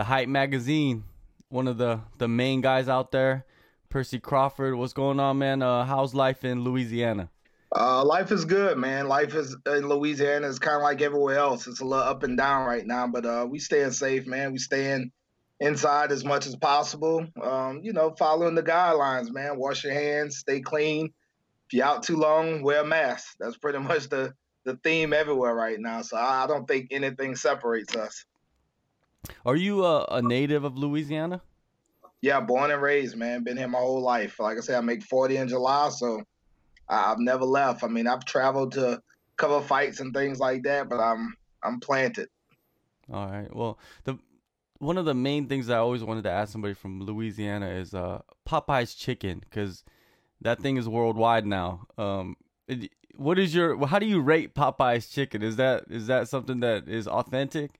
the Hype magazine, one of the the main guys out there, Percy Crawford. What's going on, man? Uh, how's life in Louisiana? Uh, life is good, man. Life is in Louisiana is kind of like everywhere else. It's a little up and down right now, but uh, we staying safe, man. We staying inside as much as possible. Um, you know, following the guidelines, man. Wash your hands, stay clean. If you're out too long, wear a mask. That's pretty much the the theme everywhere right now. So I don't think anything separates us. Are you a, a native of Louisiana? Yeah, born and raised, man. Been here my whole life. Like I said, I make 40 in July, so I've never left. I mean, I've traveled to cover fights and things like that, but I'm I'm planted. All right. Well, the one of the main things I always wanted to ask somebody from Louisiana is uh, Popeye's chicken because that thing is worldwide now. Um, what is your how do you rate Popeye's chicken? Is that is that something that is authentic?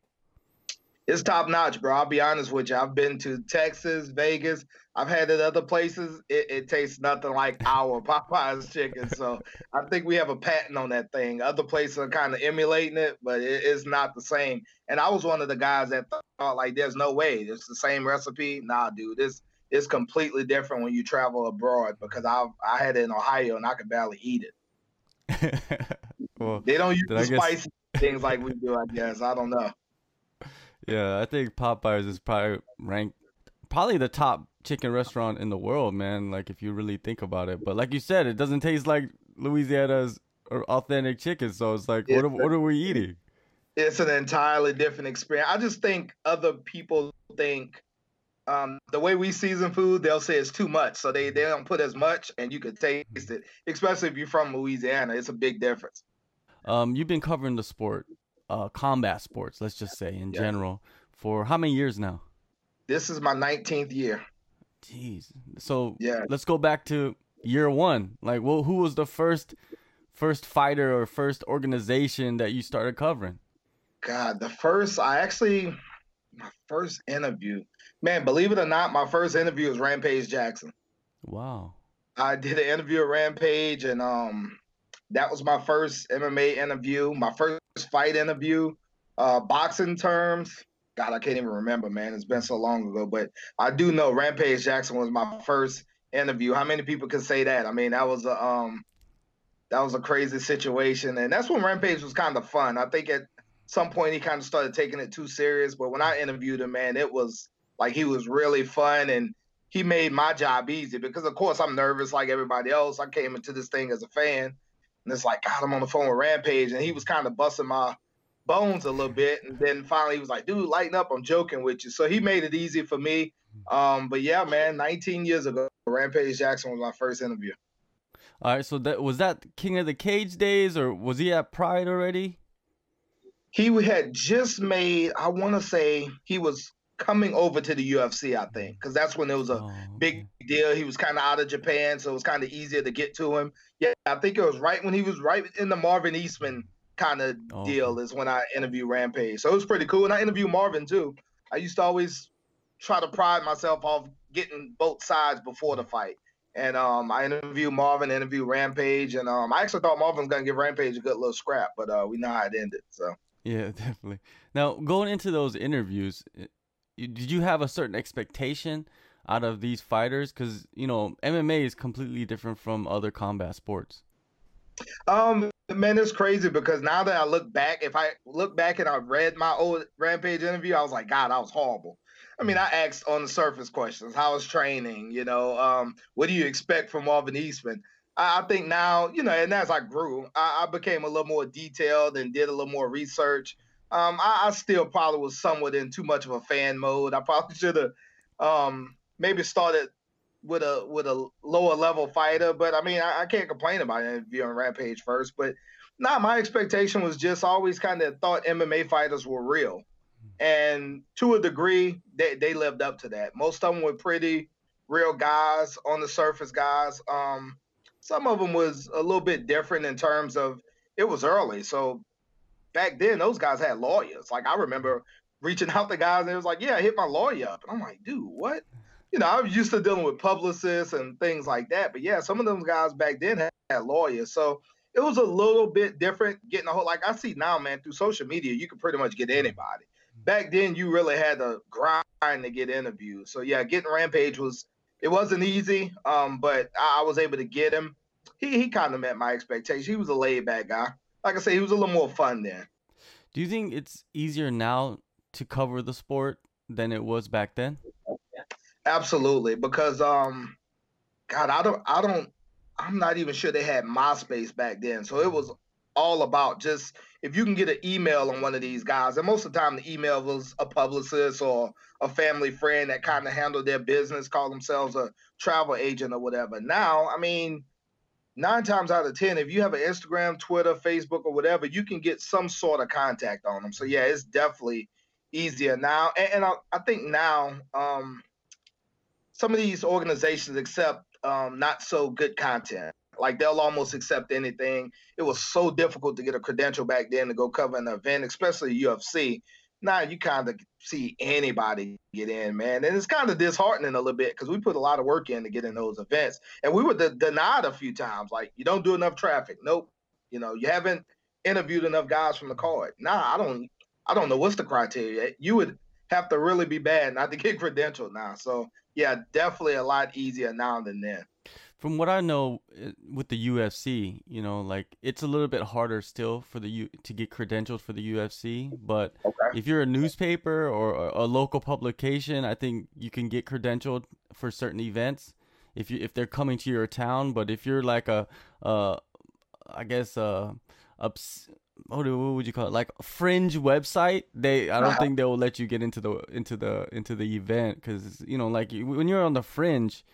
It's top notch, bro. I'll be honest with you. I've been to Texas, Vegas. I've had it other places. It, it tastes nothing like our Popeye's chicken. So I think we have a patent on that thing. Other places are kind of emulating it, but it, it's not the same. And I was one of the guys that thought like, "There's no way it's the same recipe." Nah, dude, this it's completely different when you travel abroad because I I had it in Ohio and I could barely eat it. well, they don't use the spicy guess... things like we do. I guess I don't know. Yeah, I think Popeyes is probably ranked probably the top chicken restaurant in the world, man. Like if you really think about it, but like you said, it doesn't taste like Louisiana's authentic chicken. So it's like, what, are, what are we eating? It's an entirely different experience. I just think other people think um, the way we season food, they'll say it's too much, so they they don't put as much, and you can taste it. Especially if you're from Louisiana, it's a big difference. Um, you've been covering the sport, uh, combat sports, let's just say in yeah. general, for how many years now? This is my 19th year. Jeez. So yeah, let's go back to year one. Like, well, who was the first first fighter or first organization that you started covering? God, the first I actually my first interview man, believe it or not, my first interview was Rampage Jackson. Wow. I did an interview at Rampage, and um, that was my first MMA interview, my first fight interview, uh, boxing terms. God, I can't even remember, man. It's been so long ago, but I do know Rampage Jackson was my first interview. How many people can say that? I mean, that was a um, that was a crazy situation, and that's when Rampage was kind of fun. I think at some point he kind of started taking it too serious, but when I interviewed him, man, it was like he was really fun and he made my job easy because of course I'm nervous like everybody else. I came into this thing as a fan and it's like, God, I'm on the phone with Rampage and he was kind of busting my bones a little bit. And then finally he was like, dude, lighten up. I'm joking with you. So he made it easy for me. Um, but yeah, man, 19 years ago, Rampage Jackson was my first interview. All right, so that was that King of the Cage days, or was he at Pride already? He had just made. I want to say he was coming over to the UFC, I think, because that's when it was a oh, big deal. He was kind of out of Japan, so it was kind of easier to get to him. Yeah, I think it was right when he was right in the Marvin Eastman kind of oh, deal is when I interviewed Rampage. So it was pretty cool. And I interviewed Marvin too. I used to always try to pride myself off getting both sides before the fight. And um, I interviewed Marvin, interviewed Rampage, and um, I actually thought Marvin was gonna give Rampage a good little scrap, but uh, we know how it ended. So yeah, definitely. Now going into those interviews, did you have a certain expectation out of these fighters? Because you know MMA is completely different from other combat sports. Um, man, it's crazy because now that I look back, if I look back and I read my old Rampage interview, I was like, God, I was horrible. I mean, I asked on the surface questions, how was training? You know, um, what do you expect from Marvin Eastman? I, I think now, you know, and as I grew, I, I became a little more detailed and did a little more research. Um, I, I, still probably was somewhat in too much of a fan mode. I probably should have um, maybe started with a with a lower level fighter, but I mean I, I can't complain about interviewing Rampage first. But nah, my expectation was just always kind of thought MMA fighters were real, and to a degree they they lived up to that. Most of them were pretty real guys on the surface guys. Um, some of them was a little bit different in terms of it was early, so back then those guys had lawyers. Like I remember reaching out to guys and it was like, yeah, I hit my lawyer up. And I'm like, dude, what? You know, I was used to dealing with publicists and things like that. But yeah, some of those guys back then had, had lawyers. So it was a little bit different getting a whole like I see now, man, through social media, you can pretty much get anybody. back then you really had to grind to get interviews. So yeah, getting Rampage was it wasn't easy, um, but I, I was able to get him. He he kind of met my expectations. He was a laid back guy. Like I said, he was a little more fun then. Do you think it's easier now to cover the sport than it was back then? Absolutely, because um, God, I don't, I don't, I'm not even sure they had MySpace back then. So it was all about just if you can get an email on one of these guys, and most of the time the email was a publicist or a family friend that kind of handled their business, call themselves a travel agent or whatever. Now, I mean, nine times out of ten, if you have an Instagram, Twitter, Facebook, or whatever, you can get some sort of contact on them. So yeah, it's definitely easier now, and, and I, I, think now um, some of these organizations accept um, not so good content. Like they'll almost accept anything. It was so difficult to get a credential back then to go cover an event, especially UFC. Now you kind of see anybody get in, man, and it's kind of disheartening a little bit because we put a lot of work in to get in those events, and we were de- denied a few times. Like you don't do enough traffic. Nope. You know you haven't interviewed enough guys from the card. Nah, I don't. I don't know what's the criteria. You would have to really be bad not to get credentialed now. So yeah, definitely a lot easier now than then. From what I know eh, with the UFC, you know, like it's a little bit harder still for the U to get credentialed for the UFC. But okay. if you're a newspaper or a local publication, I think you can get credentialed for certain events if you if they're coming to your town. But if you're like a, uh, I guess uh, a what, what would you call it like a fringe website they i don't uh-huh. think they will let you get into the into the into the event because you know like when you're on the fringe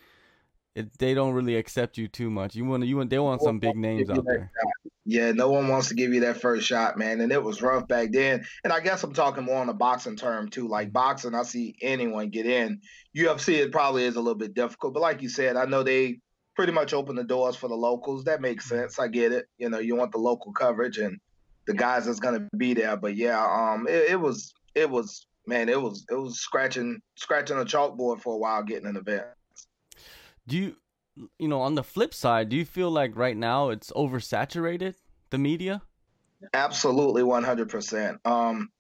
it, they don't really accept you too much. You want you want they want some big names out there. yeah no one wants to give you that first shot man and it was rough back then. And i guess i'm talking more on a boxing term too. Like boxing i see anyone get in. Ufc it probably is a little bit difficult but like you said i know they pretty much open the doors for the locals. That makes sense. I get it. You know you want the local coverage and the guys that's gonna be there. But yeah, um, it, it was it was man, it was it was scratching scratching a chalkboard for a while getting an event. Do you you know on the flip side, do you feel like right now it's oversaturated the media? Absolutely, one hundred percent. Um,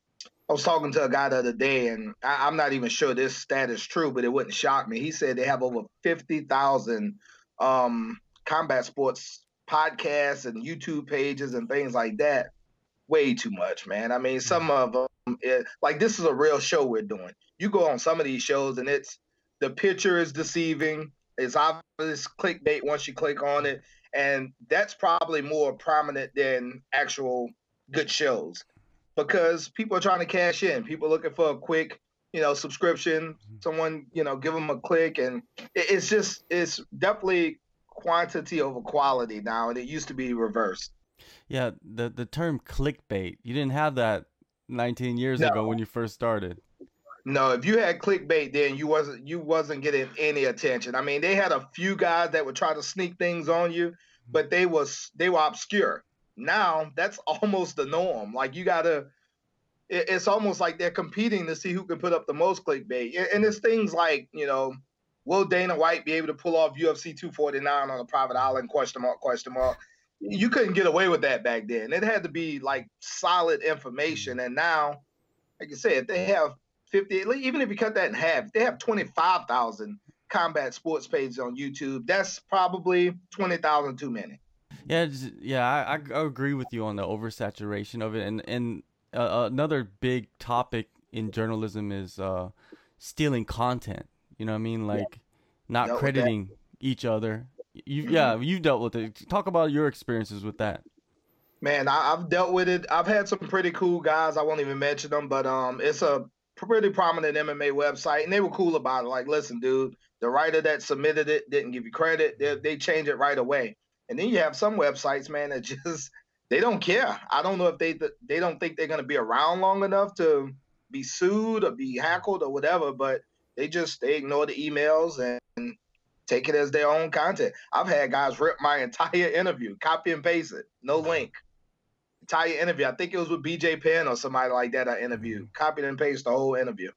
I was talking to a guy the other day, and I, am not even sure this stat is true, but it wouldn't shock me. He said they have over fifty thousand um, combat sports podcasts and YouTube pages and things like that way too much, man. I mean, some of them, it, like this is a real show we're doing. You go on some of these shows, and it's the picture is deceiving. It's obvious clickbait once you click on it, and that's probably more prominent than actual good shows because people are trying to cash in. People looking for a quick, you know, subscription. Mm-hmm. Someone, you know, give them a click, and it's just it's definitely quantity over quality now, and it used to be reversed. Yeah, the the term clickbait. You didn't have that 19 years no. ago when you first started. No, if you had clickbait then you wasn't you wasn't getting any attention. I mean, they had a few guys that would try to sneak things on you, but they was they were obscure. Now that's almost the norm. Like you gotta it's almost like they're competing to see who can put up the most clickbait. And it's things like, you know, will Dana White be able to pull off UFC 249 on a private island? Question mark, question mark you couldn't get away with that back then. It had to be like solid information. And now, like you said, they have 50, even if you cut that in half, they have 25,000 combat sports pages on YouTube. That's probably 20,000 too many. Yeah, yeah, I, I agree with you on the oversaturation of it. And, and uh, another big topic in journalism is uh, stealing content. You know what I mean? Like yeah. not crediting each other you, yeah, you've dealt with it. Talk about your experiences with that. Man, I, have dealt with it. I've had some pretty cool guys. I won't even mention them, but um, it's a pretty prominent MMA website, and they were cool about it. Like, listen, dude, the writer that submitted it didn't give you credit. They, they change it right away. And then you have some websites, man, that just they don't care. I don't know if they they don't think they're gonna be around long enough to be sued or be hackled or whatever, but they just they ignore the emails and take it as their own content. I've had guys rip my entire interview, copy and paste it, no link. Entire interview. I think it was with BJ Penn or somebody like that. I interviewed, mm-hmm. copied and pasted the whole interview.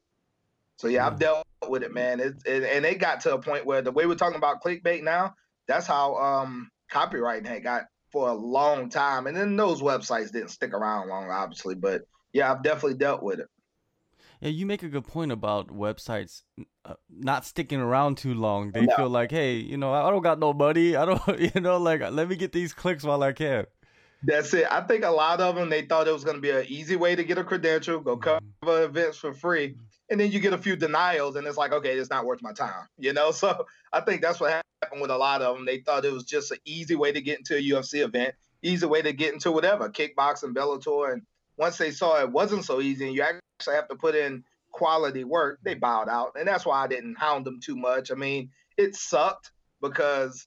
So yeah, I've dealt with it, man. It, it, and it got to a point where the way we're talking about clickbait now, that's how um, copywriting had got for a long time. And then those websites didn't stick around long, obviously. But yeah, I've definitely dealt with it. Yeah, you make a good point about websites uh, not sticking around too long. They No. feel like, hey, you know, I don't got no money. I don't, you know, like let me get these clicks while I can. That's it. I think a lot of them they thought it was going to be an easy way to get a credential, go mm-hmm. cover events for free, and then you get a few denials, and it's like, okay, it's not worth my time, you know. So I think that's what happened with a lot of them. They thought it was just an easy way to get into a UFC event, easy way to get into whatever kickboxing, Bellator, and once they saw it wasn't so easy, and you actually have to put in quality work, they bowed out, and that's why I didn't hound them too much. I mean, it sucked because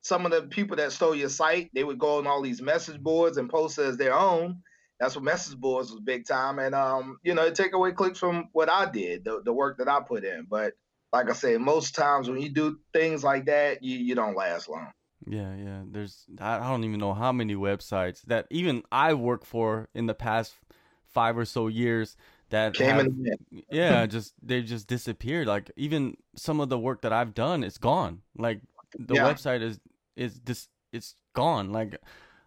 some of the people that stole your site, they would go on all these message boards and post it as their own. That's what message boards was big time, and um, you know, it take away clicks from what I did, the, the work that I put in. But like I said, most times when you do things like that, you you don't last long. Yeah, yeah. There's I don't even know how many websites that even I work for in the past five or so years that Came have, in yeah, just they just disappeared. Like even some of the work that I've done is gone. Like the Yeah. website is is just it's gone. Like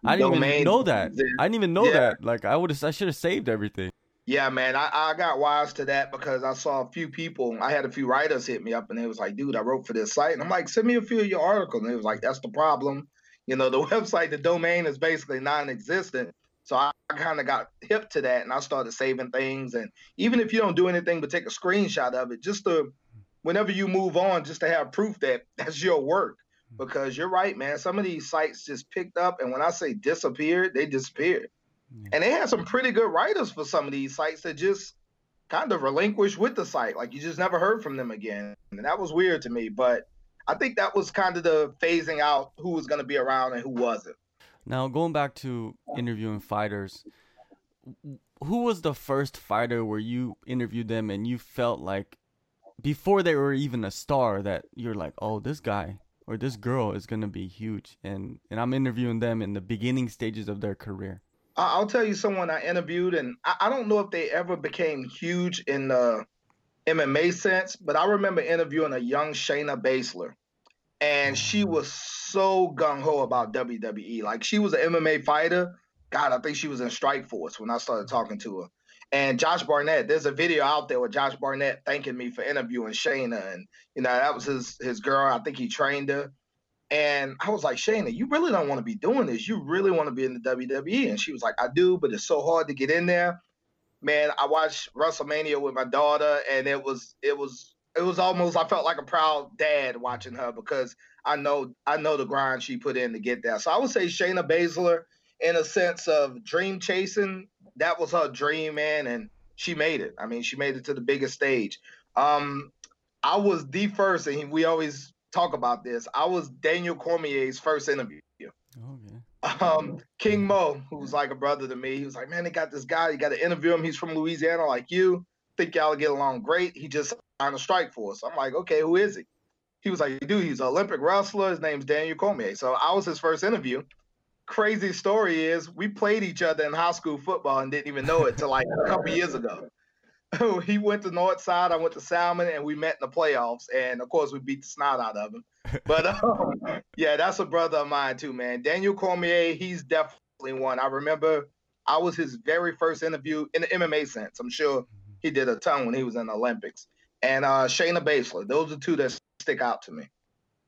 I didn't even Domain know that. I didn't even know Yeah. that. Like I would have I should have saved everything. Yeah, man, I, I got wise to that because I saw a few people. I had a few writers hit me up, and they was like, "Dude, I wrote for this site," and I'm like, "Send me a few of your articles." And they was like, "That's the problem. You know, the website, the domain is basically non-existent." So I, I kind of got hip to that, and I started saving things. And even if you don't do anything but take a screenshot of it, just to whenever you move on, just to have proof that that's your work. Hmm. Because you're right, man. Some of these sites just picked up, and when I say disappeared, they disappeared. Yeah. And they had some pretty good writers for some of these sites that just kind of relinquished with the site. Like you just never heard from them again. And that was weird to me. But I think that was kind of the phasing out who was going to be around and who wasn't. Now going back to interviewing fighters, who was the first fighter where you interviewed them and you felt like before they were even a star that you're like, oh, this guy or this girl is gonna be huge, and and I'm interviewing them in the beginning stages of their career. I'll tell you someone I interviewed, and I don't know if they ever became huge in the MMA sense, but I remember interviewing a young Shayna Baszler, and she mm. was so gung ho about WWE. Like she was an MMA fighter. God, I think she was in Strikeforce when I started talking to her. And Josh Barnett, there's a video out there with Josh Barnett thanking me for interviewing Shayna, and you know that was his his girl. I think he trained her. And I was like, Shayna, you really don't want to be doing this. You really want to be in the WWE. And she was like, I do, but it's so hard to get in there. Man, I watched WrestleMania with my daughter, and it was it was it was almost I felt like a proud dad watching her because I know I know the grind she put in to get there. So I would say Shayna Baszler, in a sense of dream chasing, that was her dream, man, and she made it. I mean, she made it to the biggest stage. Um, I was the first, and we always talk about this. I was Daniel Cormier's first interview. Okay. Um, King Mo, who's like a brother to me, he was like, "Man, they got this guy. You got to interview him. He's from Louisiana, like you. Think y'all get along great. He just signed a strikeforce." I'm like, "Okay, who is he?" He was like, "Dude, he's an Olympic wrestler. His name's Daniel Cormier." So I was his first interview. Crazy story is we played each other in high school football and didn't even know it till like a couple years ago. he went to Northside, I went to Salmon, and we met in the playoffs. And of course, we beat the snot out of him. But um, yeah, that's a brother of mine too, man. Daniel Cormier, he's definitely one. I remember I was his very first interview in the MMA sense. I'm sure he did a ton when he was in the Olympics. And uh, Shayna Baszler, those are two that stick out to me.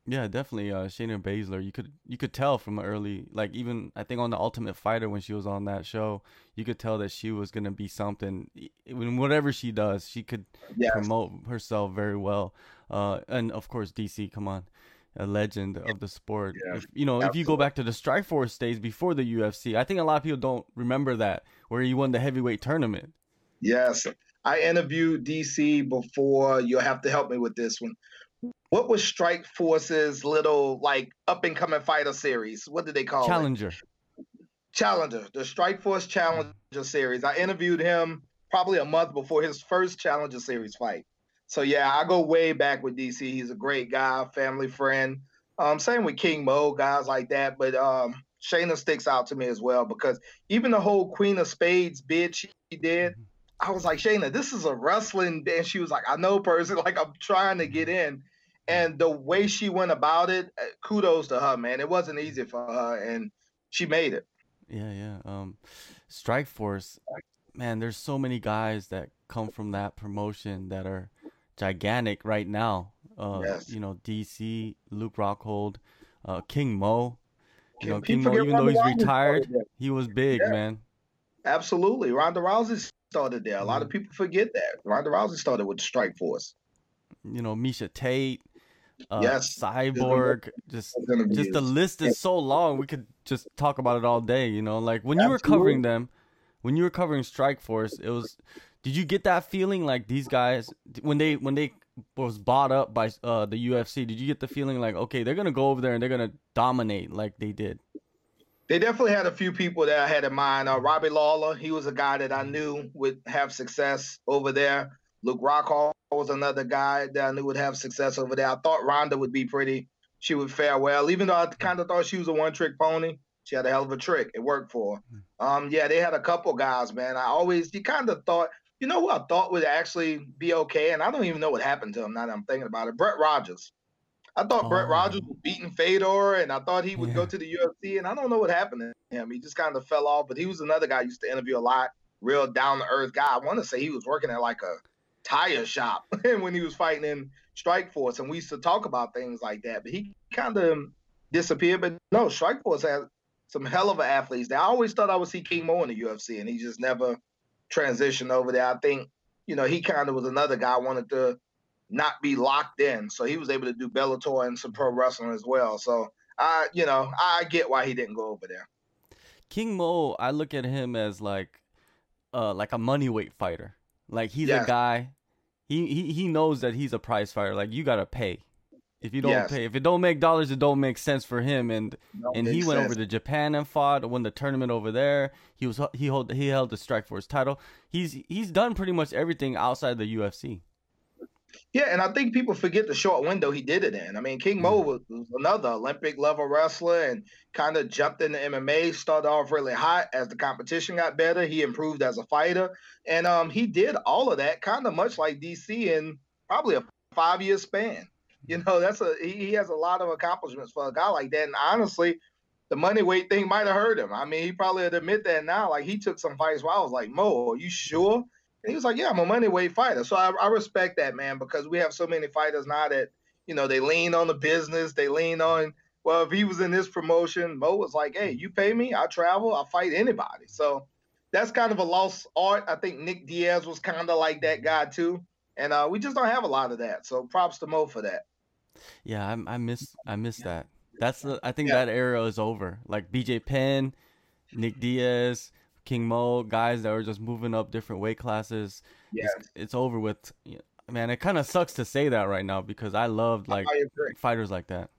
Yeah, definitely. Uh, Shayna Baszler, you could you could tell from early, like even I think on the Ultimate Fighter when she was on that show, you could tell that she was gonna be something. When whatever she does, she could Yes. promote herself very well. Uh, and of course, DC, come on, a legend of the sport. Yeah, if, you know, if you go back to the Strikeforce days before the UFC, I think a lot of people don't remember that where he won the heavyweight tournament. Yes. I interviewed DC before. You'll have to help me with this one. What was Strikeforce's little like up and coming fighter series? What did they call it? Challenger. Challenger, the Strikeforce Challenger series. I interviewed him probably a month before his first Challenger series fight. So yeah, I go way back with DC. He's a great guy, family friend. Um, same with King Mo, guys like that. But um, Shayna sticks out to me as well because even the whole Queen of Spades bid she did, I was like, Shayna, this is a wrestling. And she was like, I know, person. Like I'm trying to get in. And the way she went about it, uh, kudos to her, man. It wasn't easy for her, and she made it. Yeah, yeah. Um, Strikeforce. man, there's so many guys that come from that promotion that are gigantic right now. Uh, Yes. You know, DC, Luke Rockhold, uh, King Mo. You know, King Mo, even though he's Rousey retired, he was big, Yeah. man. Absolutely. Ronda Rousey started there. A Mm-hmm. lot of people forget that. Ronda Rousey started with Strike Force. You know, Miesha Tate, uh, Yes. Cyborg, just just the list is so long. We could just talk about it all day. You know, like when you were covering them, when you were covering Strikeforce, it was. Did you get that feeling like these guys when they when they was bought up by uh, the UFC? Did you get the feeling like okay, they're gonna go over there and they're gonna dominate like they did? They definitely had a few people that I had in mind. Uh, Robbie Lawler, he was a guy that I knew would have success over there. Luke Rockhold was another guy that I knew would have success over there. I thought Ronda would be pretty. She would fare well, even though I kind of thought she was a one-trick pony. She had a hell of a trick. It worked for her. Um, yeah, they had a couple guys, man. I always, you kind of thought, you know who I thought would actually be okay, and I don't even know what happened to him now that I'm thinking about it. Brett Rogers. I thought Brett Oh. Rogers was beating Fedor, and I thought he would Yeah. go to the UFC, and I don't know what happened to him. He just kind of fell off, but he was another guy I used to interview a lot, real down to earth guy. I want to say he was working at like a tire shop when he was fighting in Strikeforce, and we used to talk about things like that. But he kind of disappeared. But no, Strikeforce had some hell of a athletes. I always thought I would see King Mo in the UFC, and he just never transitioned over there. I think you know he kind of was another guy wanted to not be locked in, so he was able to do Bellator and some pro wrestling as well. So I, you know, I get why he didn't go over there. King Mo, I look at him as like, uh, like a money weight fighter. Like he's Yes. a guy. He, he he knows that he's a prize fighter. Like you gotta pay. If you don't Yes. pay, if it don't make dollars, it don't make sense for him. And and he went sense. over to Japan and fought, won the tournament over there. He was he hold he held the Strikeforce title. He's he's done pretty much everything outside the UFC. Yeah, and I think people forget the short window he did it in. I mean, King Mo was, was another Olympic level wrestler and kind of jumped into MMA, started off really hot as the competition got better. He improved as a fighter. And um, he did all of that kind of much like DC in probably a five year span. You know, that's a he, he has a lot of accomplishments for a guy like that. And honestly, the money weight thing might have hurt him. I mean, he probably would admit that now. Like he took some fights where I was like, Mo, are you sure? And he was like, "Yeah, I'm a money weight fighter." So I, I respect that, man, because we have so many fighters now that you know they lean on the business, they lean on. Well, if he was in this promotion, Mo was like, "Hey, you pay me, I travel, I fight anybody." So that's kind of a lost art. I think Nick Diaz was kind of like that guy too, and uh, we just don't have a lot of that. So props to Mo for that. Yeah, I, I miss I miss that. That's the I think Yeah. that era is over. Like BJ Penn, Nick Diaz, King Mo, guys that were just moving up different weight classes. Yeah, It's, it's over with. Man, it kind of sucks to say that right now because I loved like I fighters like that.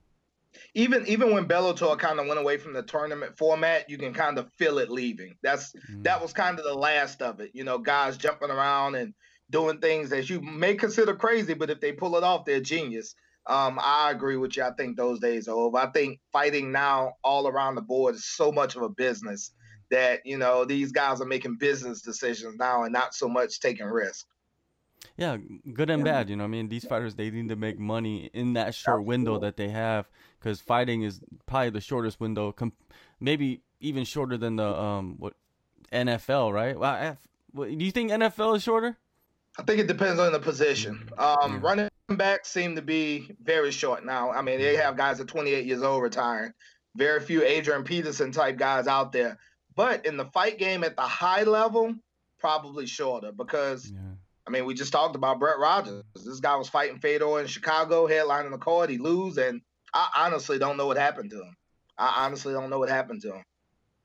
Even even when Bellator kind of went away from the tournament format, you can kind of feel it leaving. That's Mm. that was kind of the last of it. You know, guys jumping around and doing things that you may consider crazy, but if they pull it off, they're genius. Um, I agree with you. I think those days are over. I think fighting now all around the board is so much of a business that you know these guys are making business decisions now and not so much taking risks. Yeah, good and bad. You know, I mean, these fighters they need to make money in that short window that they have because fighting is probably the shortest window, com- maybe even shorter than the um what NFL, right? Well, F- what- do you think NFL is shorter? I think it depends on the position. Um, Yeah. Running backs seem to be very short now. I mean, they have guys at 28 years old retiring. Very few Adrian Peterson type guys out there. But in the fight game at the high level, probably shorter because Yeah. I mean, we just talked about Brett Rogers. This guy was fighting Fedor in Chicago, headlining the card. He lose, and I honestly don't know what happened to him. I honestly don't know what happened to him.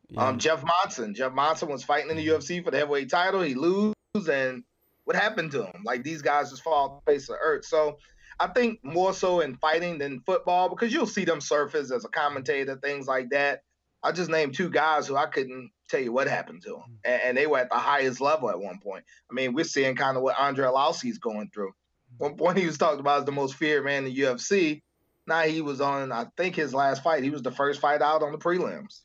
yeah. Um, Jeff Monson. Jeff Monson was fighting in the UFC for the heavyweight title. He lose, and what happened to him? Like these guys just fall off the face of the earth. So I think more so in fighting than football because you'll see them surface as a commentator, things like that. I just named two guys who I couldn't tell you what happened to them, and, and they were at the highest level at one point. I mean, we're seeing kind of what Andre Arlovski's going through. One point he was talked about as the most feared man in the UFC. Now he was on, I think his last fight, he was the first fight out on the prelims.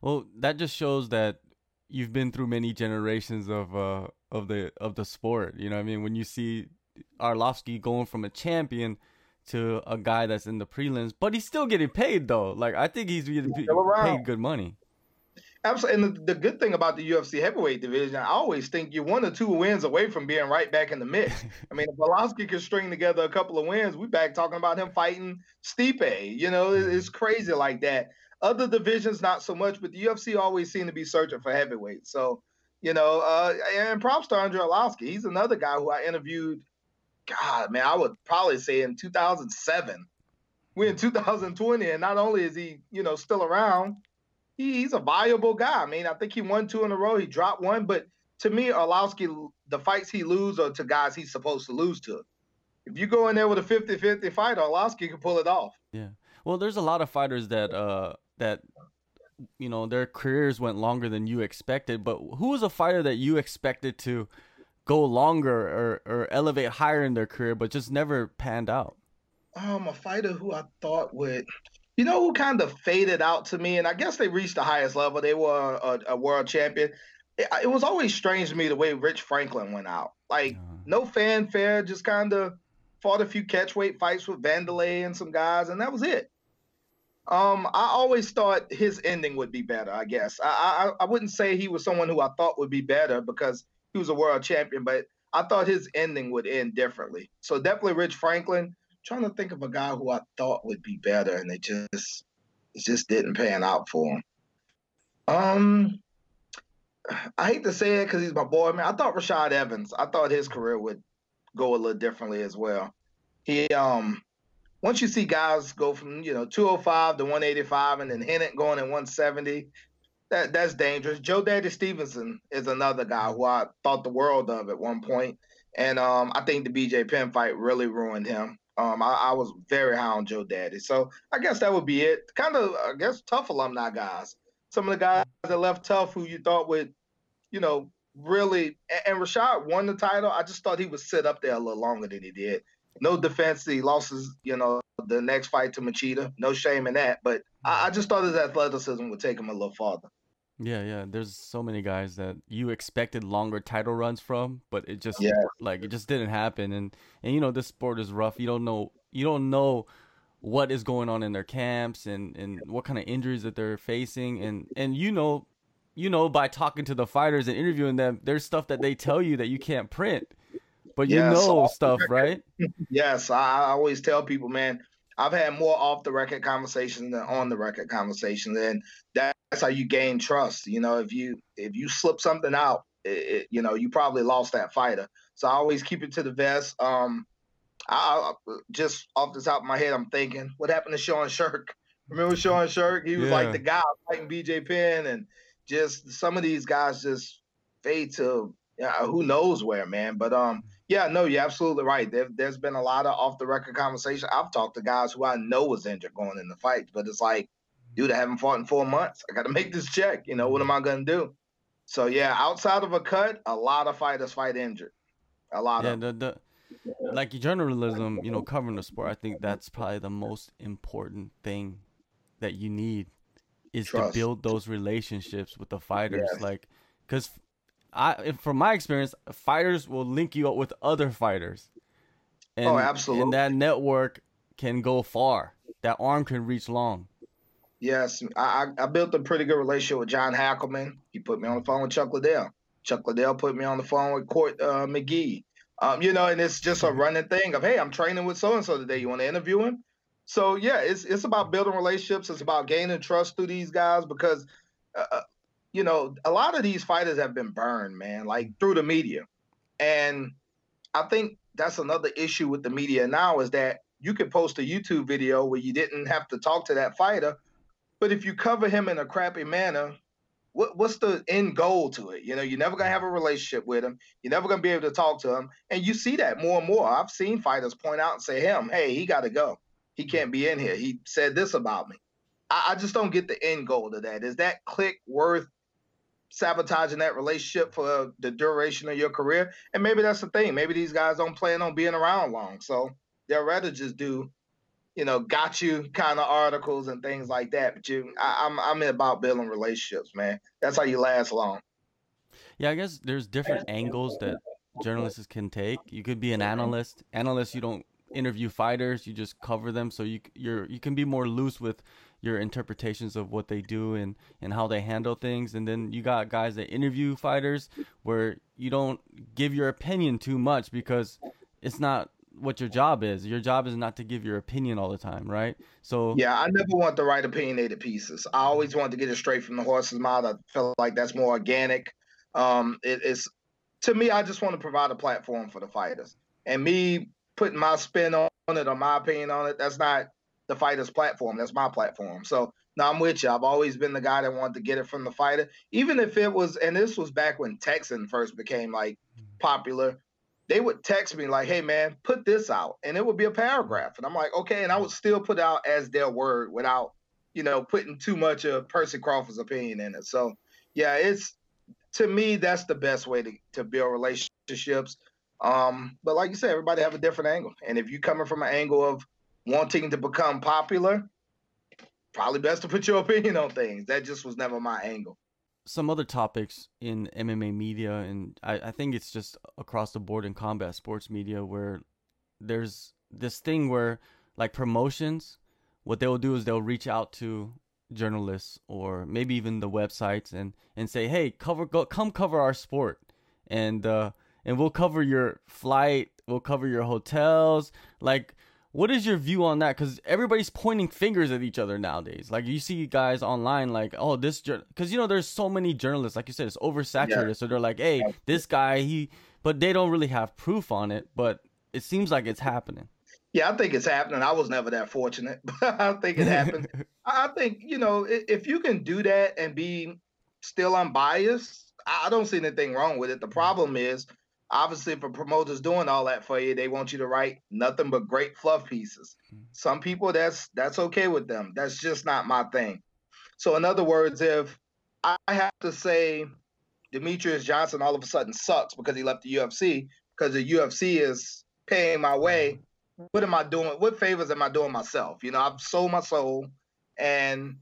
Well, that just shows that you've been through many generations of uh of the of the sport. You know, what I mean, when you see Arlovski going from a champion to a guy that's in the prelims, but he's still getting paid though. Like I think he's getting He's paid good money. Absolutely. And the, the, good thing about the UFC heavyweight division, I always think you're one or two wins away from being right back in the mix. I mean, if Volosky can string together a couple of wins, we back talking about him fighting Stipe. You know, it's crazy like that. Other divisions, not so much, but the UFC always seem to be searching for heavyweight. So, you know, uh, and props to Andre Arlovski. He's another guy who I interviewed. God, man, I would probably say in 2007. We're in 2020, and not only is he, you know, still around, he, he's a viable guy. I mean, I think he won two in a row. He dropped one, but to me, Arlovski, the fights he loses are to guys he's supposed to lose to. If you go in there with a 50-50 fight, Arlovski can pull it off. Yeah. Well, there's a lot of fighters that uh that you know their careers went longer than you expected. But who was a fighter that you expected to go longer or or elevate higher in their career, but just never panned out? Um, a fighter who I thought would you know who kind of faded out to me, and I guess they reached the highest level. They were a, a world champion. It, it, was always strange to me the way Rich Franklin went out. Like uh-huh. no fanfare, just kind of fought a few catchweight fights with Wanderlei and some guys, and that was it. Um, I always thought his ending would be better. I guess I, I I wouldn't say he was someone who I thought would be better because he was a world champion, but I thought his ending would end differently. So definitely Rich Franklin trying to think of a guy who I thought would be better, and it just it just didn't pan out for him. Um, I hate to say it because he's my boy, man. I thought Rashad Evans. I thought his career would go a little differently as well. He um, once you see guys go from you know 205 to 185, and then Hennett going at 170, that that's dangerous. Joe Daddy Stevenson is another guy who I thought the world of at one point, and um, I think the BJ Penn fight really ruined him. Um, I, I, was very high on Joe Daddy. So I guess that would be it. Kind of, I guess, TUF alumni guys. Some of the guys that left TUF who you thought would, you know, really. And, and Rashad won the title. I just thought he would sit up there a little longer than he did. No defense. He lost his, you know, the next fight to Machida. No shame in that. But I, I just thought his athleticism would take him a little farther. Yeah, yeah. There's so many guys that you expected longer title runs from, but it just yeah. like it just didn't happen. And and you know this sport is rough. You don't know you don't know what is going on in their camps and and what kind of injuries that they're facing. And and you know you know by talking to the fighters and interviewing them, there's stuff that they tell you that you can't print, but you yes, know stuff, right? Yes, I always tell people, man. I've had more off the record conversations than on the record conversations, and that's how you gain trust. You know, if you if you slip something out, it, it, you know, you probably lost that fighter. So I always keep it to the vest. Um, I, I, just off the top of my head, I'm thinking, what happened to Sean Sherk? Remember Sean Sherk? He was yeah. like the guy fighting BJ Penn, and just some of these guys just fade to yeah, who knows where, man. But um, yeah, no, you're absolutely right. There, has been a lot of off the record conversation. I've talked to guys who I know was injured going in the fight, but it's like dude, I haven't fought in four months. I got to make this check. You know, what am I mm-hmm. going to do? So yeah, outside of a cut, a lot of fighters fight injured. A lot yeah, of the, the like journalism, you know, covering the sport. I think that's probably the most important thing that you need is Trust. to build those relationships with the fighters. Yes. Like, because I, from my experience, fighters will link you up with other fighters. And, oh, absolutely. And that network can go far. That arm can reach long. Yes, I, I built a pretty good relationship with John Hackleman. He put me on the phone with Chuck Liddell. Chuck Liddell put me on the phone with Court uh, McGee. Um, you know, and it's just a mm-hmm. running thing of, hey, I'm training with so and so today. You want to interview him? So yeah, it's it's about building relationships. It's about gaining trust through these guys because, uh, uh, you know, a lot of these fighters have been burned, man, like through the media, and I think that's another issue with the media now is that you could post a YouTube video where you didn't have to talk to that fighter but if you cover him in a crappy manner, what, what's the end goal to it? You know, you're never gonna have a relationship with him. You're never gonna be able to talk to him, and you see that more and more. I've seen fighters point out and say, "Him, hey, he got to go. He can't be in here. He said this about me." I, I just don't get the end goal to that. Is that click worth sabotaging that relationship for the duration of your career? And maybe that's the thing. Maybe these guys don't plan on being around long, so they'll rather just do you know, got you kind of articles and things like that. But you, I, I'm I'm about building relationships, man. That's how you last long. Yeah, I guess there's different angles that journalists can take. You could be an analyst. Analyst, you don't interview fighters; you just cover them. So you you're you can be more loose with your interpretations of what they do and and how they handle things. And then you got guys that interview fighters where you don't give your opinion too much because it's not what your job is. Your job is not to give your opinion all the time right? So yeah i never want the right opinionated pieces. I always want to get it straight from the horse's mouth. I feel like that's more organic. Um it, it's to me i just want to provide a platform for the fighters. And me putting my spin on it or my opinion on it that's not the fighter's platform. That's my platform. So now I'm with you. I've always been the guy that wanted to get it from the fighter, even if it was. And this was back when texting first became like popular. They would text me like, "Hey man, put this out," and it would be a paragraph, and I'm like, "Okay," and I would still put out as their word without, you know, putting too much of Percy Crawford's opinion in it. So yeah, it's to me that's the best way to to build relationships. Um, but like you said, everybody have a different angle, and if you're coming from an angle of wanting to become popular, probably best to put your opinion on things. That just was never my angle. Some other topics in MMA media, and I, I think it's just across the board in combat sports media, where there's this thing where, like promotions, what they'll do is they'll reach out to journalists or maybe even the websites and and say, hey, cover go come cover our sport, and uh, and we'll cover your flight, we'll cover your hotels, like what is your view on that? Because everybody's pointing fingers at each other nowadays. Like you see guys online, like, oh, this, because you know, there's so many journalists, like you said, it's oversaturated. Yeah. So they're like, hey, this guy, he, but they don't really have proof on it. But it seems like it's happening. Yeah, I think it's happening. I was never that fortunate, but I think it happened. I think you know if you can do that and be still unbiased, I don't see anything wrong with it. The problem is obviously if a promoter's doing all that for you they want you to write nothing but great fluff pieces. Mm-hmm. some people that's that's okay with them. That's just not my thing. So in other words if i have to say demetrious johnson all of a sudden sucks because he left the ufc because the ufc is paying my way what am i doing what favors am i doing myself? You know i've sold my soul and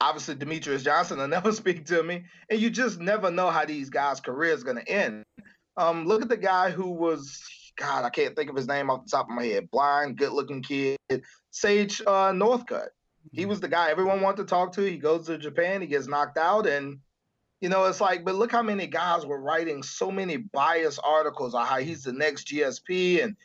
obviously demetrious johnson will never speak to me and you just never know how these guys careers going to end um, look at the guy who was God, I can't think of his name off the top of my head. Blind, good-looking kid, Sage uh, Northcutt. He was the guy everyone wanted to talk to. He goes to Japan, he gets knocked out, and you know it's like, but look how many guys were writing so many biased articles on how he's the next GSP, and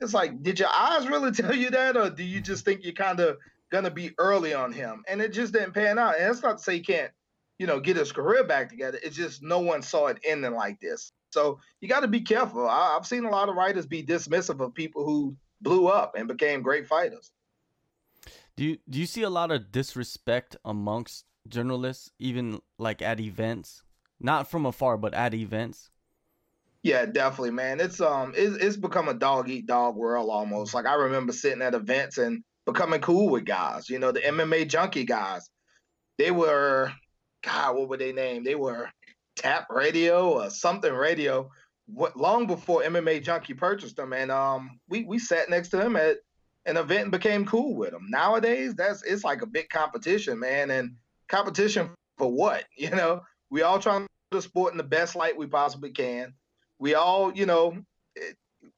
it's like, did your eyes really tell you that, or do you just think you're kind of gonna be early on him? And it just didn't pan out. And it's not to say he can't, you know, get his career back together. It's just no one saw it ending like this. So you got to be careful. I, have seen a lot of writers be dismissive of people who blew up and became great fighters. Do you do you see a lot of disrespect amongst journalists, even like at events, not from afar, but at events? Yeah, definitely, man. It's um, it's, it's become a dog eat dog world almost. Like I remember sitting at events and becoming cool with guys. You know, the MMA junkie guys. They were, God, what were they named? They were Tap Radio or something radio, long before MMA Junkie purchased them, and um, we we sat next to him at an event and became cool with him. Nowadays, that's it's like a big competition, man, and competition for what? You know, we all trying to sport in the best light we possibly can. We all, you know, eh,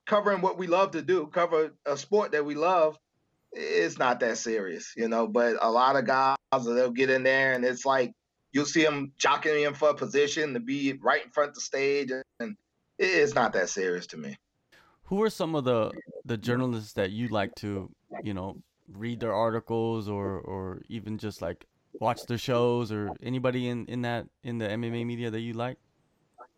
covering what we love to do, cover a sport that we love. It's not that serious, you know. But a lot of guys, they'll get in there, and it's like you'll see him jockeying him for a position to be right in front of the stage, and it's not that serious to me. Who are some of the the journalists that you like to, you know, read their articles or or even just like watch their shows or anybody in in that in the MMA media that you like?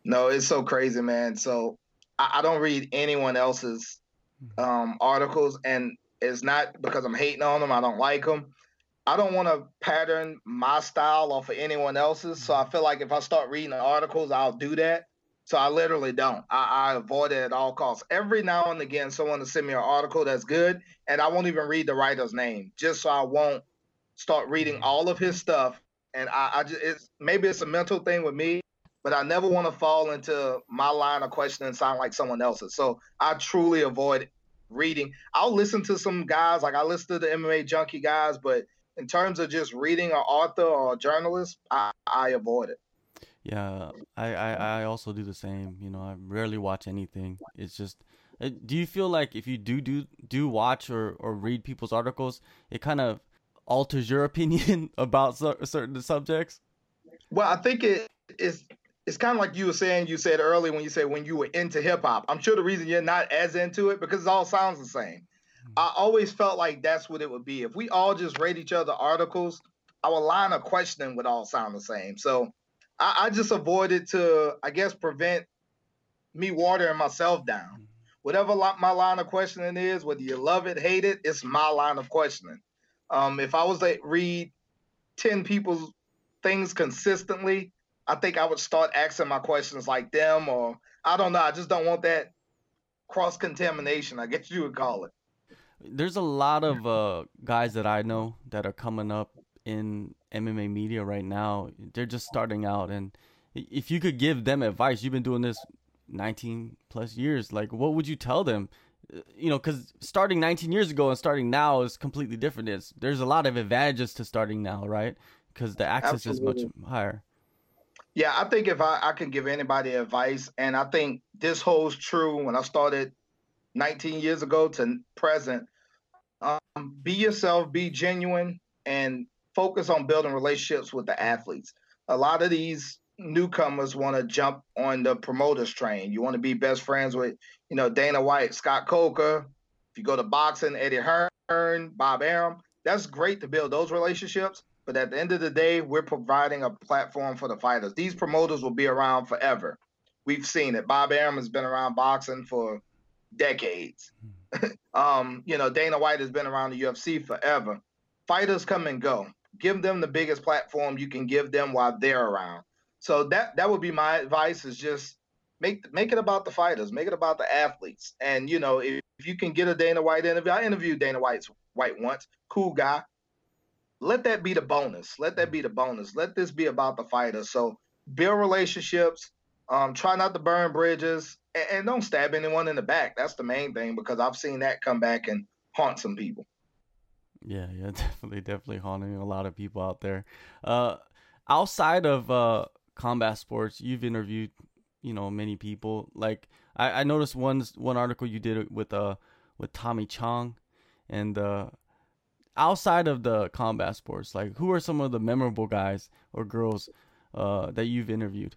No, it's so crazy, man. So I, I don't read anyone else's mm-hmm. um, articles, and it's not because I'm hating on them. I don't like them. I don't want to pattern my style off of anyone else's. So I feel like if I start reading the articles, I'll do that. So I literally don't. I, I, avoid it at all costs. Every now and again, someone will send me an article that's good, and I won't even read the writer's name, just so I won't start reading mm-hmm. all of his stuff. And I, I just it's maybe it's a mental thing with me, but I never want to fall into my line of questioning sound like someone else's. So I truly avoid reading. I'll listen to some guys, like I listen to the MMA junkie guys, but in terms of just reading an author or a journalist, I, I avoid it. Yeah, I, I, I also do the same. You know, I rarely watch anything. It's just, uh, do you feel like if you do do do watch or or read people's articles, it kind of alters your opinion about certain subjects? Well, I think it is. It's kind of like you were saying. You said earlier when you said when you were into hip hop. I'm sure the reason you're not as into it because it all sounds the same. I always felt like that's what it would be. If we all just read each other articles, our line of questioning would all sound the same. So I, I just avoided to, I guess, prevent me watering myself down. Mm-hmm. Whatever my line of questioning is, whether you love it, hate it, it's my line of questioning. Um, if I was to read 10 people's things consistently, I think I would start asking my questions like them, or I don't know. I just don't want that cross contamination, I guess you would call it. There's a lot of uh, guys that I know that are coming up in MMA media right now. They're just starting out, and if you could give them advice, you've been doing this 19 plus years. Like, what would you tell them? Uh, you know, because starting 19 years ago and starting now is completely different. It's, there's a lot of advantages to starting now, right? Because the access Absolutely. is much higher. Yeah, I think if I, I can give anybody advice, and I think this holds true when I started 19 years ago to present, um, be yourself, be genuine, and focus on building relationships with the athletes. A lot of these newcomers want to jump on the promoters train. You want to be best friends with, you know, Dana White, Scott Coker. If you go to boxing, Eddie Hearn, Bob Arum, that's great to build those relationships. But at the end of the day, we're providing a platform for the fighters. These promoters will be around forever. We've seen it. Bob Arum has been around boxing for decades. um, you know, Dana White has been around the UFC forever. Fighters come and go. Give them the biggest platform you can give them while they're around. So that that would be my advice is just make make it about the fighters, make it about the athletes. And you know, if, if you can get a Dana White interview, I interviewed Dana White's White once, cool guy. Let that be the bonus. Let that be the bonus. Let this be about the fighters. So build relationships. Um, try not to burn bridges, and, and don't stab anyone in the back. That's the main thing because I've seen that come back and haunt some people. Yeah, yeah, definitely, definitely haunting a lot of people out there. Uh, outside of uh, combat sports, you've interviewed, you know, many people. Like I, I noticed one one article you did with uh with Tommy Chong, and uh, outside of the combat sports, like who are some of the memorable guys or girls uh, that you've interviewed?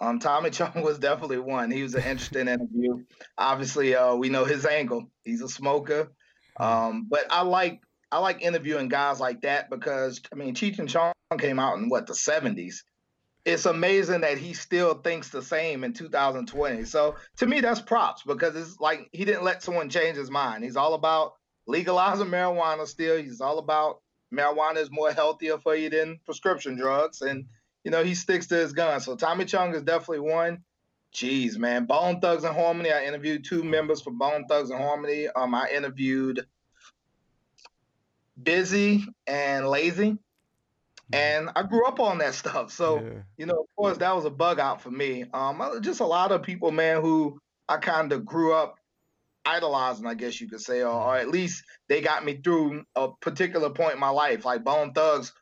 Um, Tommy Chong was definitely one. He was an interesting interview. Obviously, uh, we know his angle. He's a smoker. Hmm. Um, but I like I like interviewing guys like that because I mean Cheech and Chong came out in what the seventies it's amazing that he still thinks the same in 2020. So to me, that's props because it's like he didn't let someone change his mind. He's all about legalizing marijuana still. He's all about marijuana is more healthier for you than prescription drugs. And, you know, he sticks to his gun. So Tommy Chong is definitely one. Jeez, man. Bone Thugs and Harmony. I interviewed two members for Bone Thugs and Harmony. Um, I interviewed Bizzy and Layzie. Mm-hmm. and I grew up on that stuff. So yeah. you know, of course, that was a bug out for me. Um, just a lot of people, man, who I kind of grew up idolizing, I guess you could say, or, or, at least they got me through a particular point in my life. Like Bone Thugs,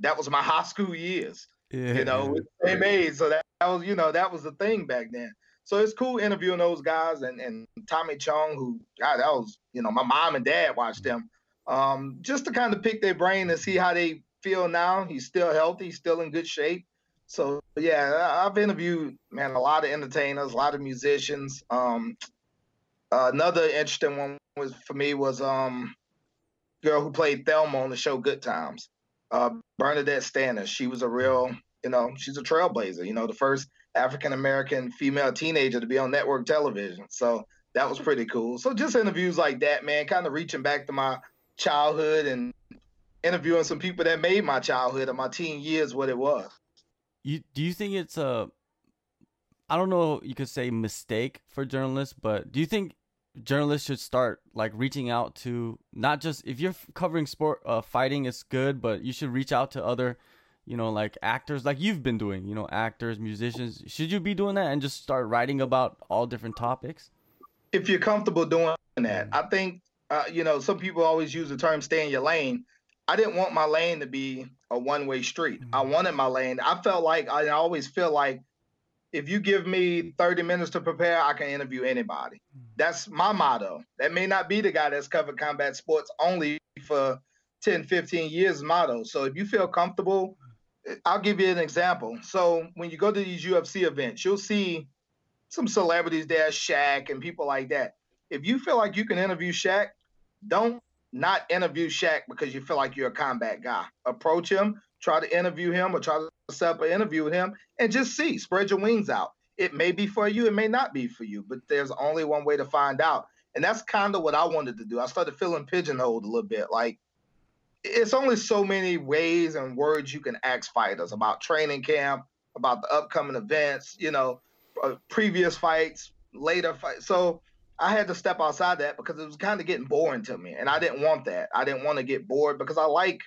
that was my high school years. Yeah. You know, same age, so that, that was you know that was the thing back then. So it's cool interviewing those guys and, and Tommy Chong, who God, that was you know my mom and dad watched them, um, just to kind of pick their brain and see how they feel now. He's still healthy, still in good shape. So yeah, I've interviewed man a lot of entertainers, a lot of musicians. Um, uh, another interesting one was for me was um, girl who played Thelma on the show Good Times, uh, Bernadette Stanis. She was a real, you know, she's a trailblazer. You know, the first African American female teenager to be on network television. So that was pretty cool. So just interviews like that, man, kind of reaching back to my childhood and interviewing some people that made my childhood and my teen years what it was. You do you think it's a I don't know you could say mistake for journalists, but do you think journalists should start like reaching out to not just if you're covering sport uh, fighting it's good, but you should reach out to other you know like actors like you've been doing, you know, actors, musicians. Should you be doing that and just start writing about all different topics? If you're comfortable doing that. I think uh, you know, some people always use the term stay in your lane. I didn't want my lane to be a one way street. Mm-hmm. I wanted my lane. I felt like I always feel like if you give me 30 minutes to prepare, I can interview anybody. Mm-hmm. That's my motto. That may not be the guy that's covered combat sports only for 10, 15 years motto. So if you feel comfortable, I'll give you an example. So when you go to these UFC events, you'll see some celebrities there, Shaq and people like that. If you feel like you can interview Shaq, don't not interview Shaq because you feel like you're a combat guy. Approach him, try to interview him or try to set up an interview with him and just see, spread your wings out. It may be for you, it may not be for you, but there's only one way to find out. And that's kind of what I wanted to do. I started feeling pigeonholed a little bit. Like, it's only so many ways and words you can ask fighters about training camp, about the upcoming events, you know, uh, previous fights, later fights. So I had to step outside that because it was kind of getting boring to me. And I didn't want that. I didn't want to get bored because I like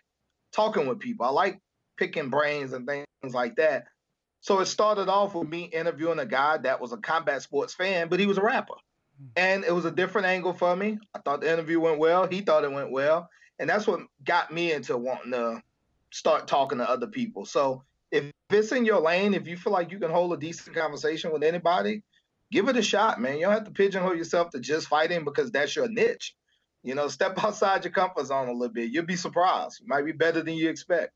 talking with people. I like picking brains and things like that. So it started off with me interviewing a guy that was a combat sports fan, but he was a rapper. Hmm. And it was a different angle for me. I thought the interview went well. He thought it went well. And that's what got me into wanting to start talking to other people. So if it's in your lane, if you feel like you can hold a decent conversation with anybody, give it a shot, man. You don't have to pigeonhole yourself to just fighting because that's your niche. You know, step outside your comfort zone a little bit. You'll be surprised. It might be better than you expect.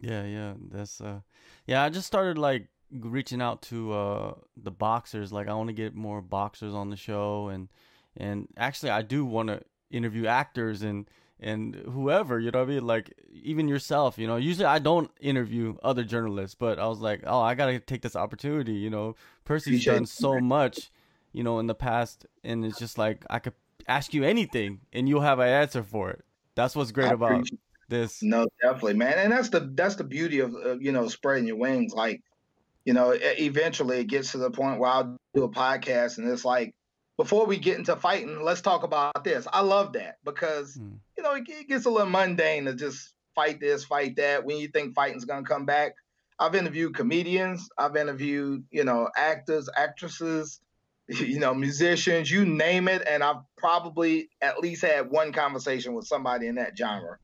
Yeah, yeah, that's uh, yeah. I just started like reaching out to uh the boxers. Like I want to get more boxers on the show, and and actually I do want to interview actors and and whoever you know what I mean. Like even yourself, you know. Usually I don't interview other journalists, but I was like, oh, I gotta take this opportunity. You know, Percy's done so much, you know, in the past, and it's just like I could ask you anything, and you'll have an answer for it. That's what's great about this. No, definitely, man, and that's the that's the beauty of uh, you know spreading your wings. Like, you know, eventually it gets to the point where I'll do a podcast, and it's like, before we get into fighting, let's talk about this. I love that because mm. you know it, it gets a little mundane to just fight this, fight that. When you think fighting's gonna come back, I've interviewed comedians, I've interviewed you know actors, actresses, you know, musicians, you name it, and I've probably at least had one conversation with somebody in that genre.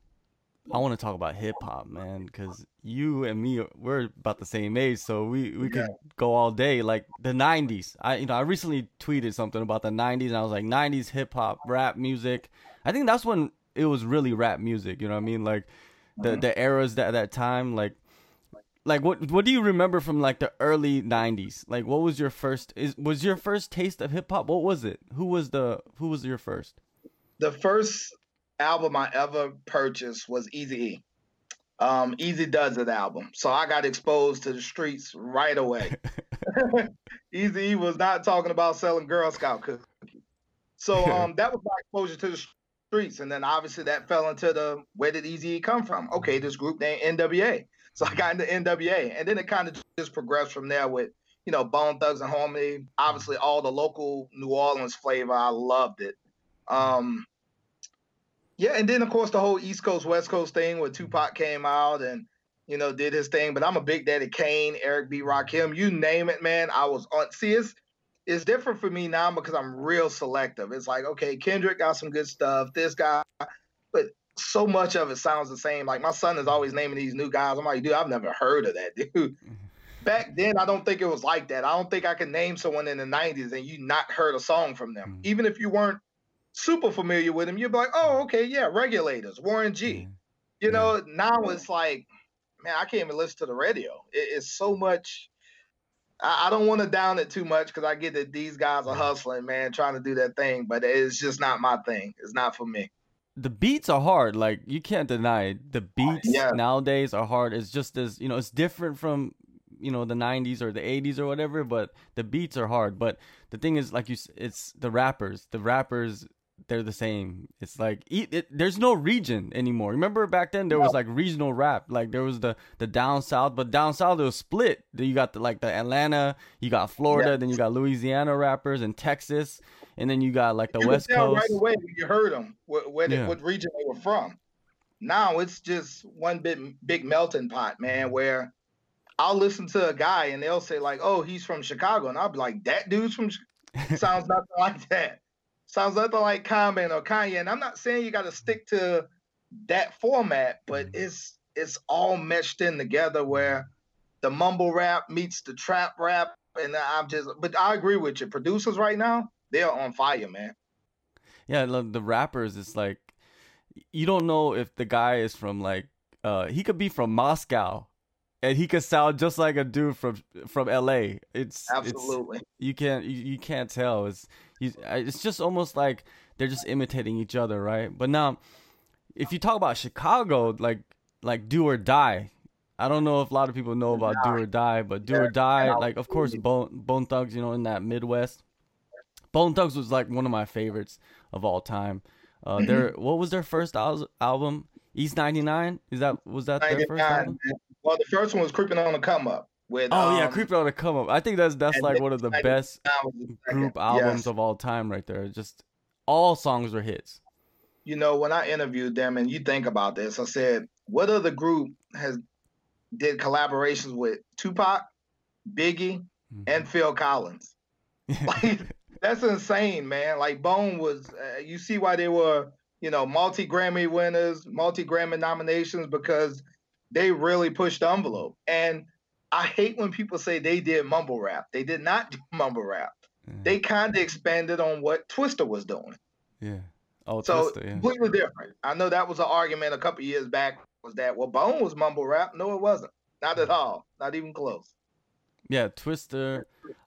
I want to talk about hip hop, man, because you and me we're about the same age, so we we yeah. could go all day. Like the '90s, I you know I recently tweeted something about the '90s, and I was like '90s hip hop, rap music. I think that's when it was really rap music. You know what I mean? Like the mm-hmm. the eras that that time, like like what what do you remember from like the early 90s like what was your first is was your first taste of hip hop what was it who was the who was your first the first album I ever purchased was Easy E. Um, Eazy-Duz-It album. So I got exposed to the streets right away. Easy E was not talking about selling Girl Scout cookies. So um, that was my exposure to the streets. And then obviously that fell into the where did Easy E come from? Okay, this group named NWA. So I got into NWA. And then it kind of just progressed from there with, you know, Bone Thugs and Harmony. Obviously all the local New Orleans flavor. I loved it. Um, yeah, and then of course the whole East Coast West Coast thing where Tupac came out and you know did his thing. But I'm a big Daddy Kane, Eric B. Rakim, you name it, man. I was on. See, it's it's different for me now because I'm real selective. It's like okay, Kendrick got some good stuff. This guy, but so much of it sounds the same. Like my son is always naming these new guys. I'm like, dude, I've never heard of that, dude. Back then, I don't think it was like that. I don't think I could name someone in the '90s and you not heard a song from them, mm-hmm. even if you weren't super familiar with him, you'd be like, oh, okay, yeah, regulators, Warren G. Mm-hmm. You know, now it's like, man, I can't even listen to the radio. It, it's so much. I, I don't want to down it too much because I get that these guys are hustling, man, trying to do that thing, but it's just not my thing. It's not for me. The beats are hard. Like you can't deny it. the beats yeah. nowadays are hard. It's just as you know, it's different from you know the 90s or the 80s or whatever but the beats are hard but the thing is like you it's the rappers the rappers they're the same. It's like it, it, there's no region anymore. Remember back then there was like regional rap. Like there was the the down south, but down south it was split. You got the like the Atlanta, you got Florida, yeah. then you got Louisiana rappers and Texas, and then you got like the you West Coast. Right away when you heard them, what what, yeah. what region they were from. Now it's just one big big melting pot, man. Where I'll listen to a guy and they'll say like, "Oh, he's from Chicago," and I'll be like, "That dude's from." Sounds nothing like that sounds nothing like Common or Kanye. And I'm not saying you got to stick to that format, but mm-hmm. it's it's all meshed in together where the mumble rap meets the trap rap, and I'm just. But I agree with you. Producers right now, they're on fire, man. Yeah, the rappers. It's like you don't know if the guy is from like uh he could be from Moscow and he could sound just like a dude from from LA. It's absolutely it's, you can't you, you can't tell. It's you, it's just almost like they're just imitating each other, right? But now, if you talk about Chicago, like like do or die. I don't know if a lot of people know about do or die, but do or die, like of course Bone Bone Thugs, you know, in that Midwest. Bone Thugs was like one of my favorites of all time. Uh, their what was their first al- album? East ninety nine. Is that was that their first album? Well, the first one was Creeping on the Come Up. With, oh um, yeah, Creeping on the Come Up. I think that's that's like one of the best group albums yes. of all time, right there. Just all songs are hits. You know, when I interviewed them, and you think about this, I said, "What other group has did collaborations with Tupac, Biggie, mm-hmm. and Phil Collins?" like that's insane, man. Like Bone was, uh, you see why they were, you know, multi Grammy winners, multi Grammy nominations because they really pushed the envelope. And I hate when people say they did mumble rap. They did not do mumble rap. Mm. They kind of expanded on what Twista was doing. Yeah. Oh, so Twista, yeah. completely different. I know that was an argument a couple years back. Was that well, Bone was mumble rap? No, it wasn't. Not at all. Not even close. Yeah, Twista,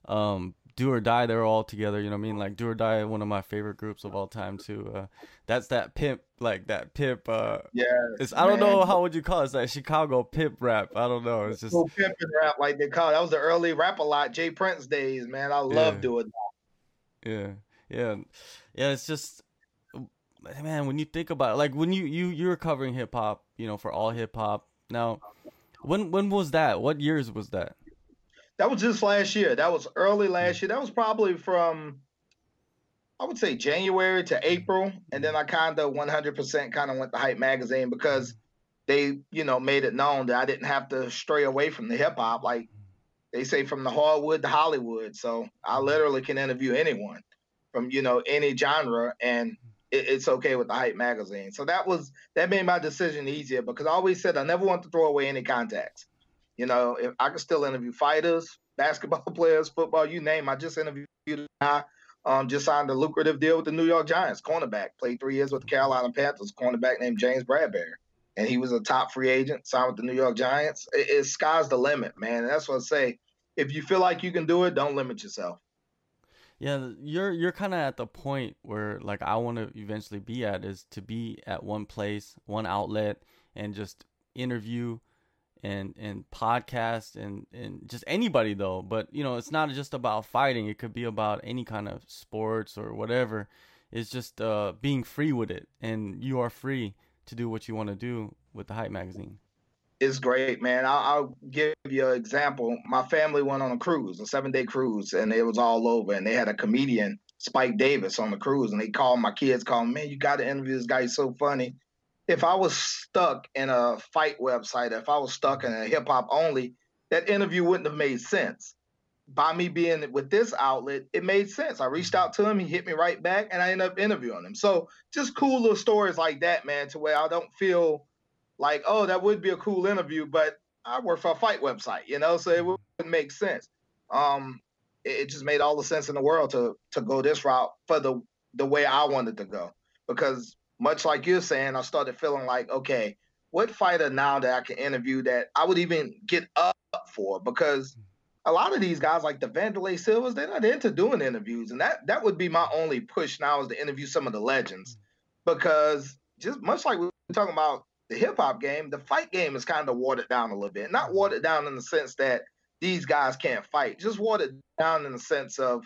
um, do or Die, they're all together. You know what I mean? Like Do or Die, one of my favorite groups of all time too. Uh, that's that pimp, like that pimp. Uh, yeah. It's I don't know how would you call it. It's like Chicago pimp rap. I don't know. It's just so pimp and rap like they call it. That was the early rap a lot J Prince days, man. I love yeah. doing that. Yeah, yeah, yeah. It's just man when you think about it, like when you you you were covering hip hop, you know, for all hip hop. Now, when when was that? What years was that? That was just last year. That was early last mm-hmm. year. That was probably from I would say January to mm-hmm. April, and then I kind of 100% kind of went to Hype Magazine because they, you know, made it known that I didn't have to stray away from the hip hop. Like they say, from the hardwood to Hollywood. So I mm-hmm. literally can interview anyone from, you know, any genre, and it, it's okay with the Hype Magazine. So that was that made my decision easier because I always said I never want to throw away any contacts. You know, if I can still interview fighters, basketball players, football, you name. I just interviewed a guy, um, just signed a lucrative deal with the New York Giants, cornerback. Played three years with the Carolina Panthers, cornerback named James Bradberry, and he was a top free agent, signed with the New York Giants. It, it sky's the limit, man. And that's what I say. If you feel like you can do it, don't limit yourself. Yeah, you're you're kind of at the point where like I want to eventually be at is to be at one place, one outlet, and just interview and and podcast and and just anybody though. But you know it's not just about fighting. It could be about any kind of sports or whatever. It's just uh being free with it. And you are free to do what you want to do with the hype magazine. It's great man. I'll, I'll, give you an example. My family went on a cruise a seven day cruise and it was all over. And they had a comedian spike davis on the cruise. And they called my kids called man you got to interview this guy. He's so funny if I was stuck in a fight website, if I was stuck in a hip hop only, that interview wouldn't have made sense. By me being with this outlet, it made sense. I reached out to him, he hit me right back, and I ended up interviewing him. So just cool little stories like that, man, to where I don't feel like, oh, that would be a cool interview, but I work for a fight website, you know, so it wouldn't make sense. Um, it just made all the sense in the world to to go this route for the the way I wanted to go because much like you're saying, I started feeling like, okay, what fighter now that I can interview that I would even get up for? Because a lot of these guys, like the Wanderlei Silvas, they're not into doing interviews, and that that would be my only push now is to interview some of the legends, because just much like we are talking about the hip hop game, the fight game is kind of watered down a little bit. Not watered down in the sense that these guys can't fight, just watered down in the sense of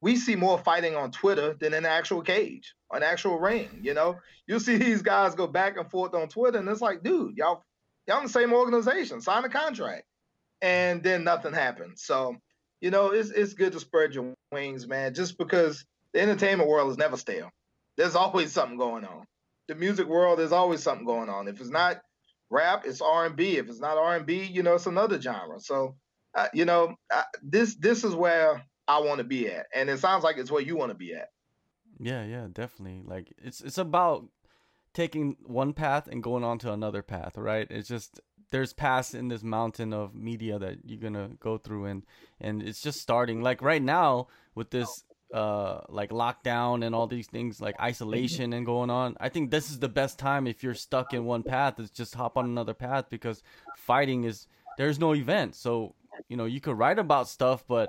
we see more fighting on Twitter than in actual cage, an actual ring. You know, you see these guys go back and forth on Twitter, and it's like, dude, y'all, y'all in the same organization, sign a contract, and then nothing happens. So, you know, it's it's good to spread your wings, man. Just because the entertainment world is never stale, there's always something going on. The music world, there's always something going on. If it's not rap, it's R and B. If it's not R and B, you know, it's another genre. So, uh, you know, this this is where I want to be at, and it sounds like it's where you want to be at. Yeah, yeah, definitely. Like it's it's about taking one path and going on to another path, right? It's just there's paths in this mountain of media that you're gonna go through, and and it's just starting. Like right now with this uh like lockdown and all these things like isolation and going on i think this is the best time if you're stuck in one path is just hop on another path because fighting is there's no event so you know you could write about stuff but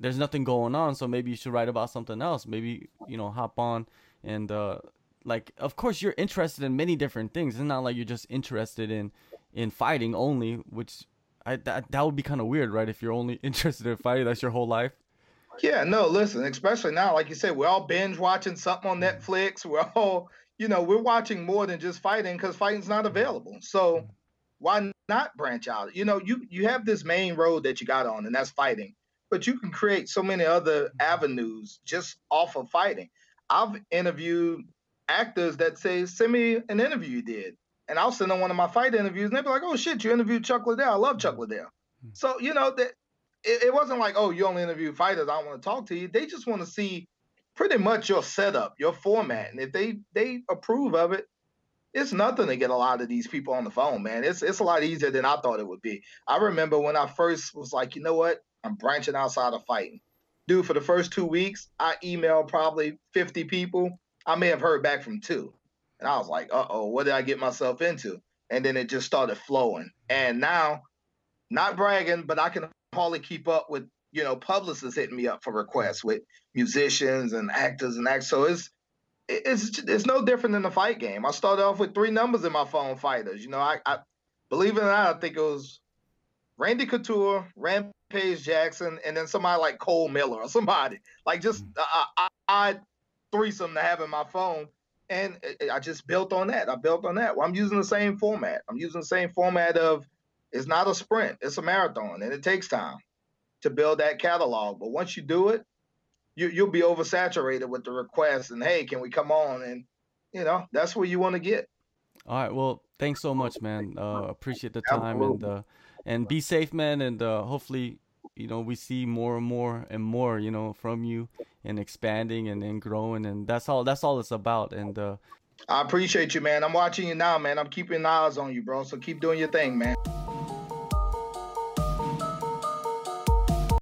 there's nothing going on so maybe you should write about something else maybe you know hop on and uh like of course you're interested in many different things it's not like you're just interested in in fighting only which I, that, that would be kind of weird right if you're only interested in fighting that's your whole life yeah, no, listen, especially now, like you said, we're all binge watching something on Mm-hmm. Netflix. We're all, you know, we're watching more than just fighting because fighting's not available. So Mm-hmm. why not branch out? You know, you you have this main road that you got on, and that's fighting. But you can create so many other Mm-hmm. avenues just off of fighting. I've interviewed actors that say, send me an interview you did. And I'll send them one of my fight interviews, and they'll be like, oh shit, you interviewed Chuck Liddell. I love Chuck Liddell. So, you know, that it, it wasn't like, oh, you only interview fighters. I want to talk to you. They just want to see pretty much your setup, your format, and if they they approve of it, it's nothing to get a lot of these people on the phone, man. It's it's a lot easier than I thought it would be. I remember when I first was like, you know what, I'm branching outside of fighting, dude. For the first two weeks, I emailed probably 50 people. I may have heard back from two, and I was like, uh oh, what did I get myself into? And then it just started flowing, and now, not bragging, but I can hardly keep up with you know publicists hitting me up for requests with musicians and actors and acts. So it's it's it's no different than the fight game. I started off with three numbers in my phone fighters. You know, I, I believe it or not, I think it was Randy Couture, Rampage Jackson, and then somebody like Cole Miller or somebody like just a, a odd threesome to have in my phone. And I just built on that. I built on that. Well, I'm using the same format. I'm using the same format of it's not a sprint, it's a marathon, and it takes time to build that catalog. But once you do it, you, you'll be oversaturated with the requests and hey, can we come on? And you know that's where you want to get. All right. Well, thanks so much, man. Uh, appreciate the time and uh, and be safe, man. And uh, hopefully, you know, we see more and more and more, you know, from you and expanding and, and growing. And that's all. That's all it's about. And uh, I appreciate you, man. I'm watching you now, man. I'm keeping eyes on you, bro. So keep doing your thing, man.